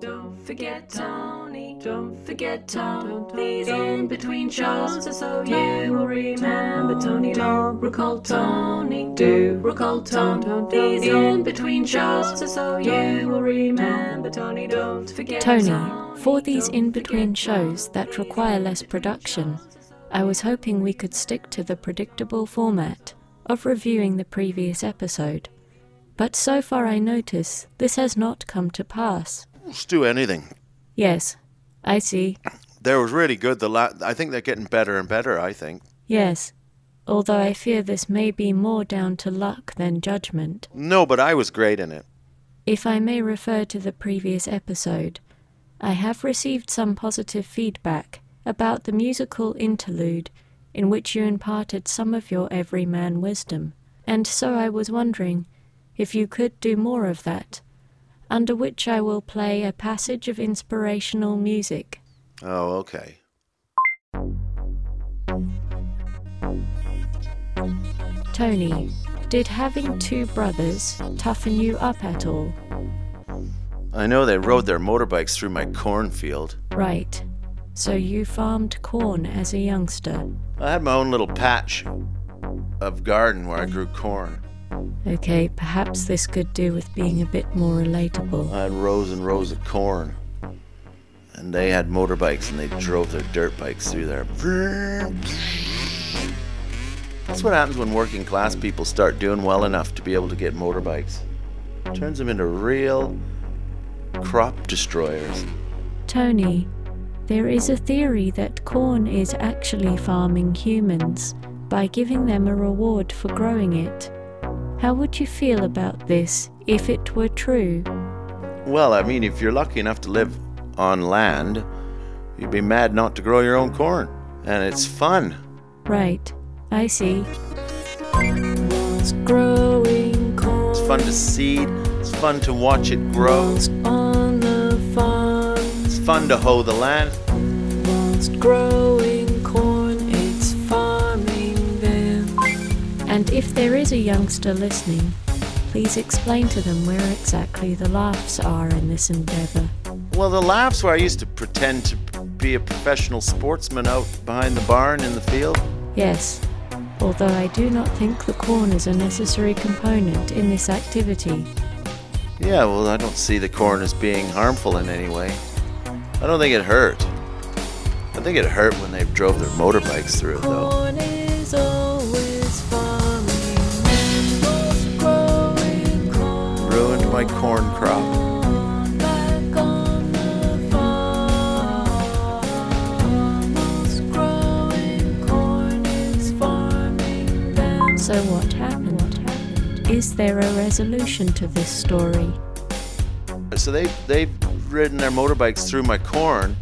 Don't forget Tony. Don't forget Tony. These in between shows are so you will remember Tony. Don't recall Tony. Do recall Tony. These in between shows are so you will remember Tony. Don't forget Tony, for these in between shows that require less production, I was hoping we could stick to the predictable format of reviewing the previous episode. But so far I notice this has not come to pass. Just do anything. Yes, I see. They was really good. The la- I think they're getting better and better. I think. Yes, although I fear this may be more down to luck than judgment. No, but I was great in it. If I may refer to the previous episode, I have received some positive feedback about the musical interlude in which you imparted some of your everyman wisdom, and so I was wondering if you could do more of that, under which I will play a passage of inspirational music. Oh, okay. Tony, did having two brothers toughen you up at all? I know they rode their motorbikes through my cornfield. Right. So you farmed corn as a youngster. I had my own little patch of garden where I grew corn. Okay, perhaps this could do with being a bit more relatable. I had rows and rows of corn. And they had motorbikes and they drove their dirt bikes through there. That's what happens when working class people start doing well enough to be able to get motorbikes. turns them into real crop destroyers. Tony, there is a theory that corn is actually farming humans by giving them a reward for growing it. How would you feel about this if it were true? Well, I mean, if you're lucky enough to live on land, you'd be mad not to grow your own corn. And it's fun. Right, I see. It's growing corn. It's fun to seed, it's fun to watch it grow, on the farm. it's fun to hoe the land. It's growing And if there is a youngster listening, please explain to them where exactly the laughs are in this endeavor. Well, the laughs where I used to pretend to be a professional sportsman out behind the barn in the field. Yes, although I do not think the corn is a necessary component in this activity. Yeah, well, I don't see the corn as being harmful in any way. I don't think it hurt. I think it hurt when they drove their motorbikes through it, though. My corn crop. Back on the farm, it's growing corn, it's farming them. So what happened? What happened? Is there a resolution to this story? So they they've ridden their motorbikes through my corn,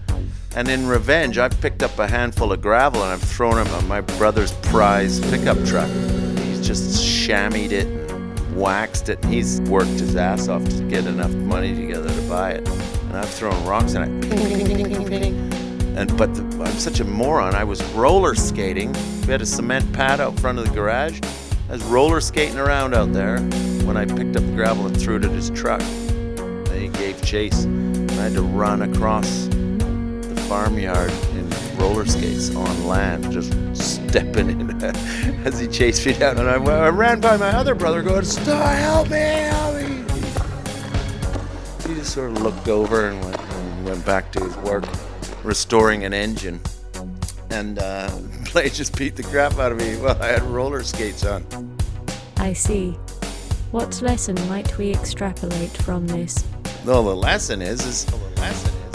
and in revenge, I've picked up a handful of gravel and I've thrown it on my brother's prize pickup truck. He's just shammied it waxed it. And he's worked his ass off to get enough money together to buy it, and I've thrown rocks in it. And but the, I'm such a moron. I was roller skating. We had a cement pad out front of the garage. I was roller skating around out there when I picked up the gravel and threw it at his truck. Then he gave chase. And I had to run across the farmyard in roller skates on land, just stepping in as he chased me down. And I, I ran by my other brother, going, "Stop! Help me! Help me!" He just sort of looked over and went, and went back to his work, restoring an engine. And uh, Blade just beat the crap out of me while I had roller skates on. I see. What lesson might we extrapolate from this? No, the lesson is, is the lesson is,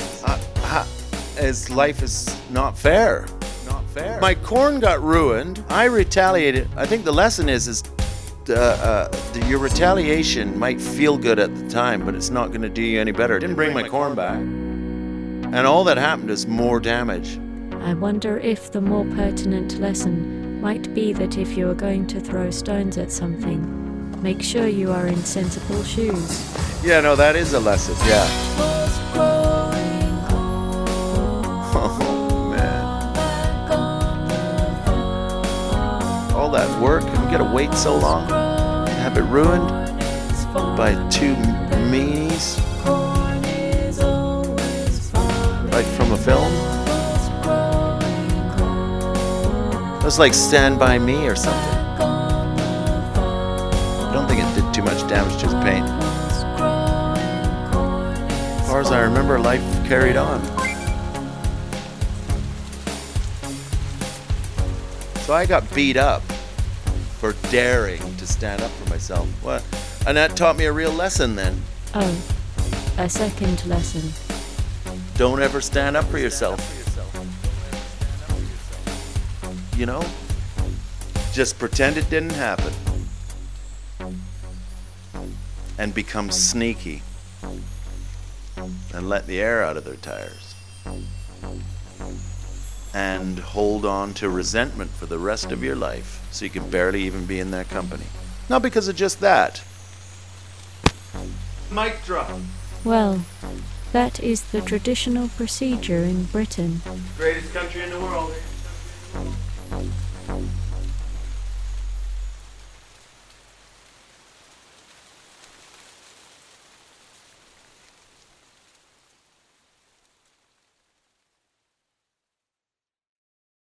is life is not fair. Not fair. My corn got ruined. I retaliated. I think the lesson is, is uh, uh, the, your retaliation might feel good at the time, but it's not going to do you any better. It didn't bring my corn back, and all that happened is more damage. I wonder if the more pertinent lesson might be that if you are going to throw stones at something, make sure you are in sensible shoes. Yeah, no, that is a lesson. Yeah. wait so long to have it ruined by two meanies, like from a film. Was like Stand By Me or something. I don't think it did too much damage to his paint. As far as I remember, life carried on. So I got beat up for daring to stand up for myself. What? And that taught me a real lesson then. Oh, a second lesson. Don't ever stand up for yourself. You know? Just pretend it didn't happen. And become sneaky. And let the air out of their tires. And hold on to resentment for the rest of your life so you can barely even be in their company. Not because of just that. Mic drop. Well, that is the traditional procedure in Britain. Greatest country in the world.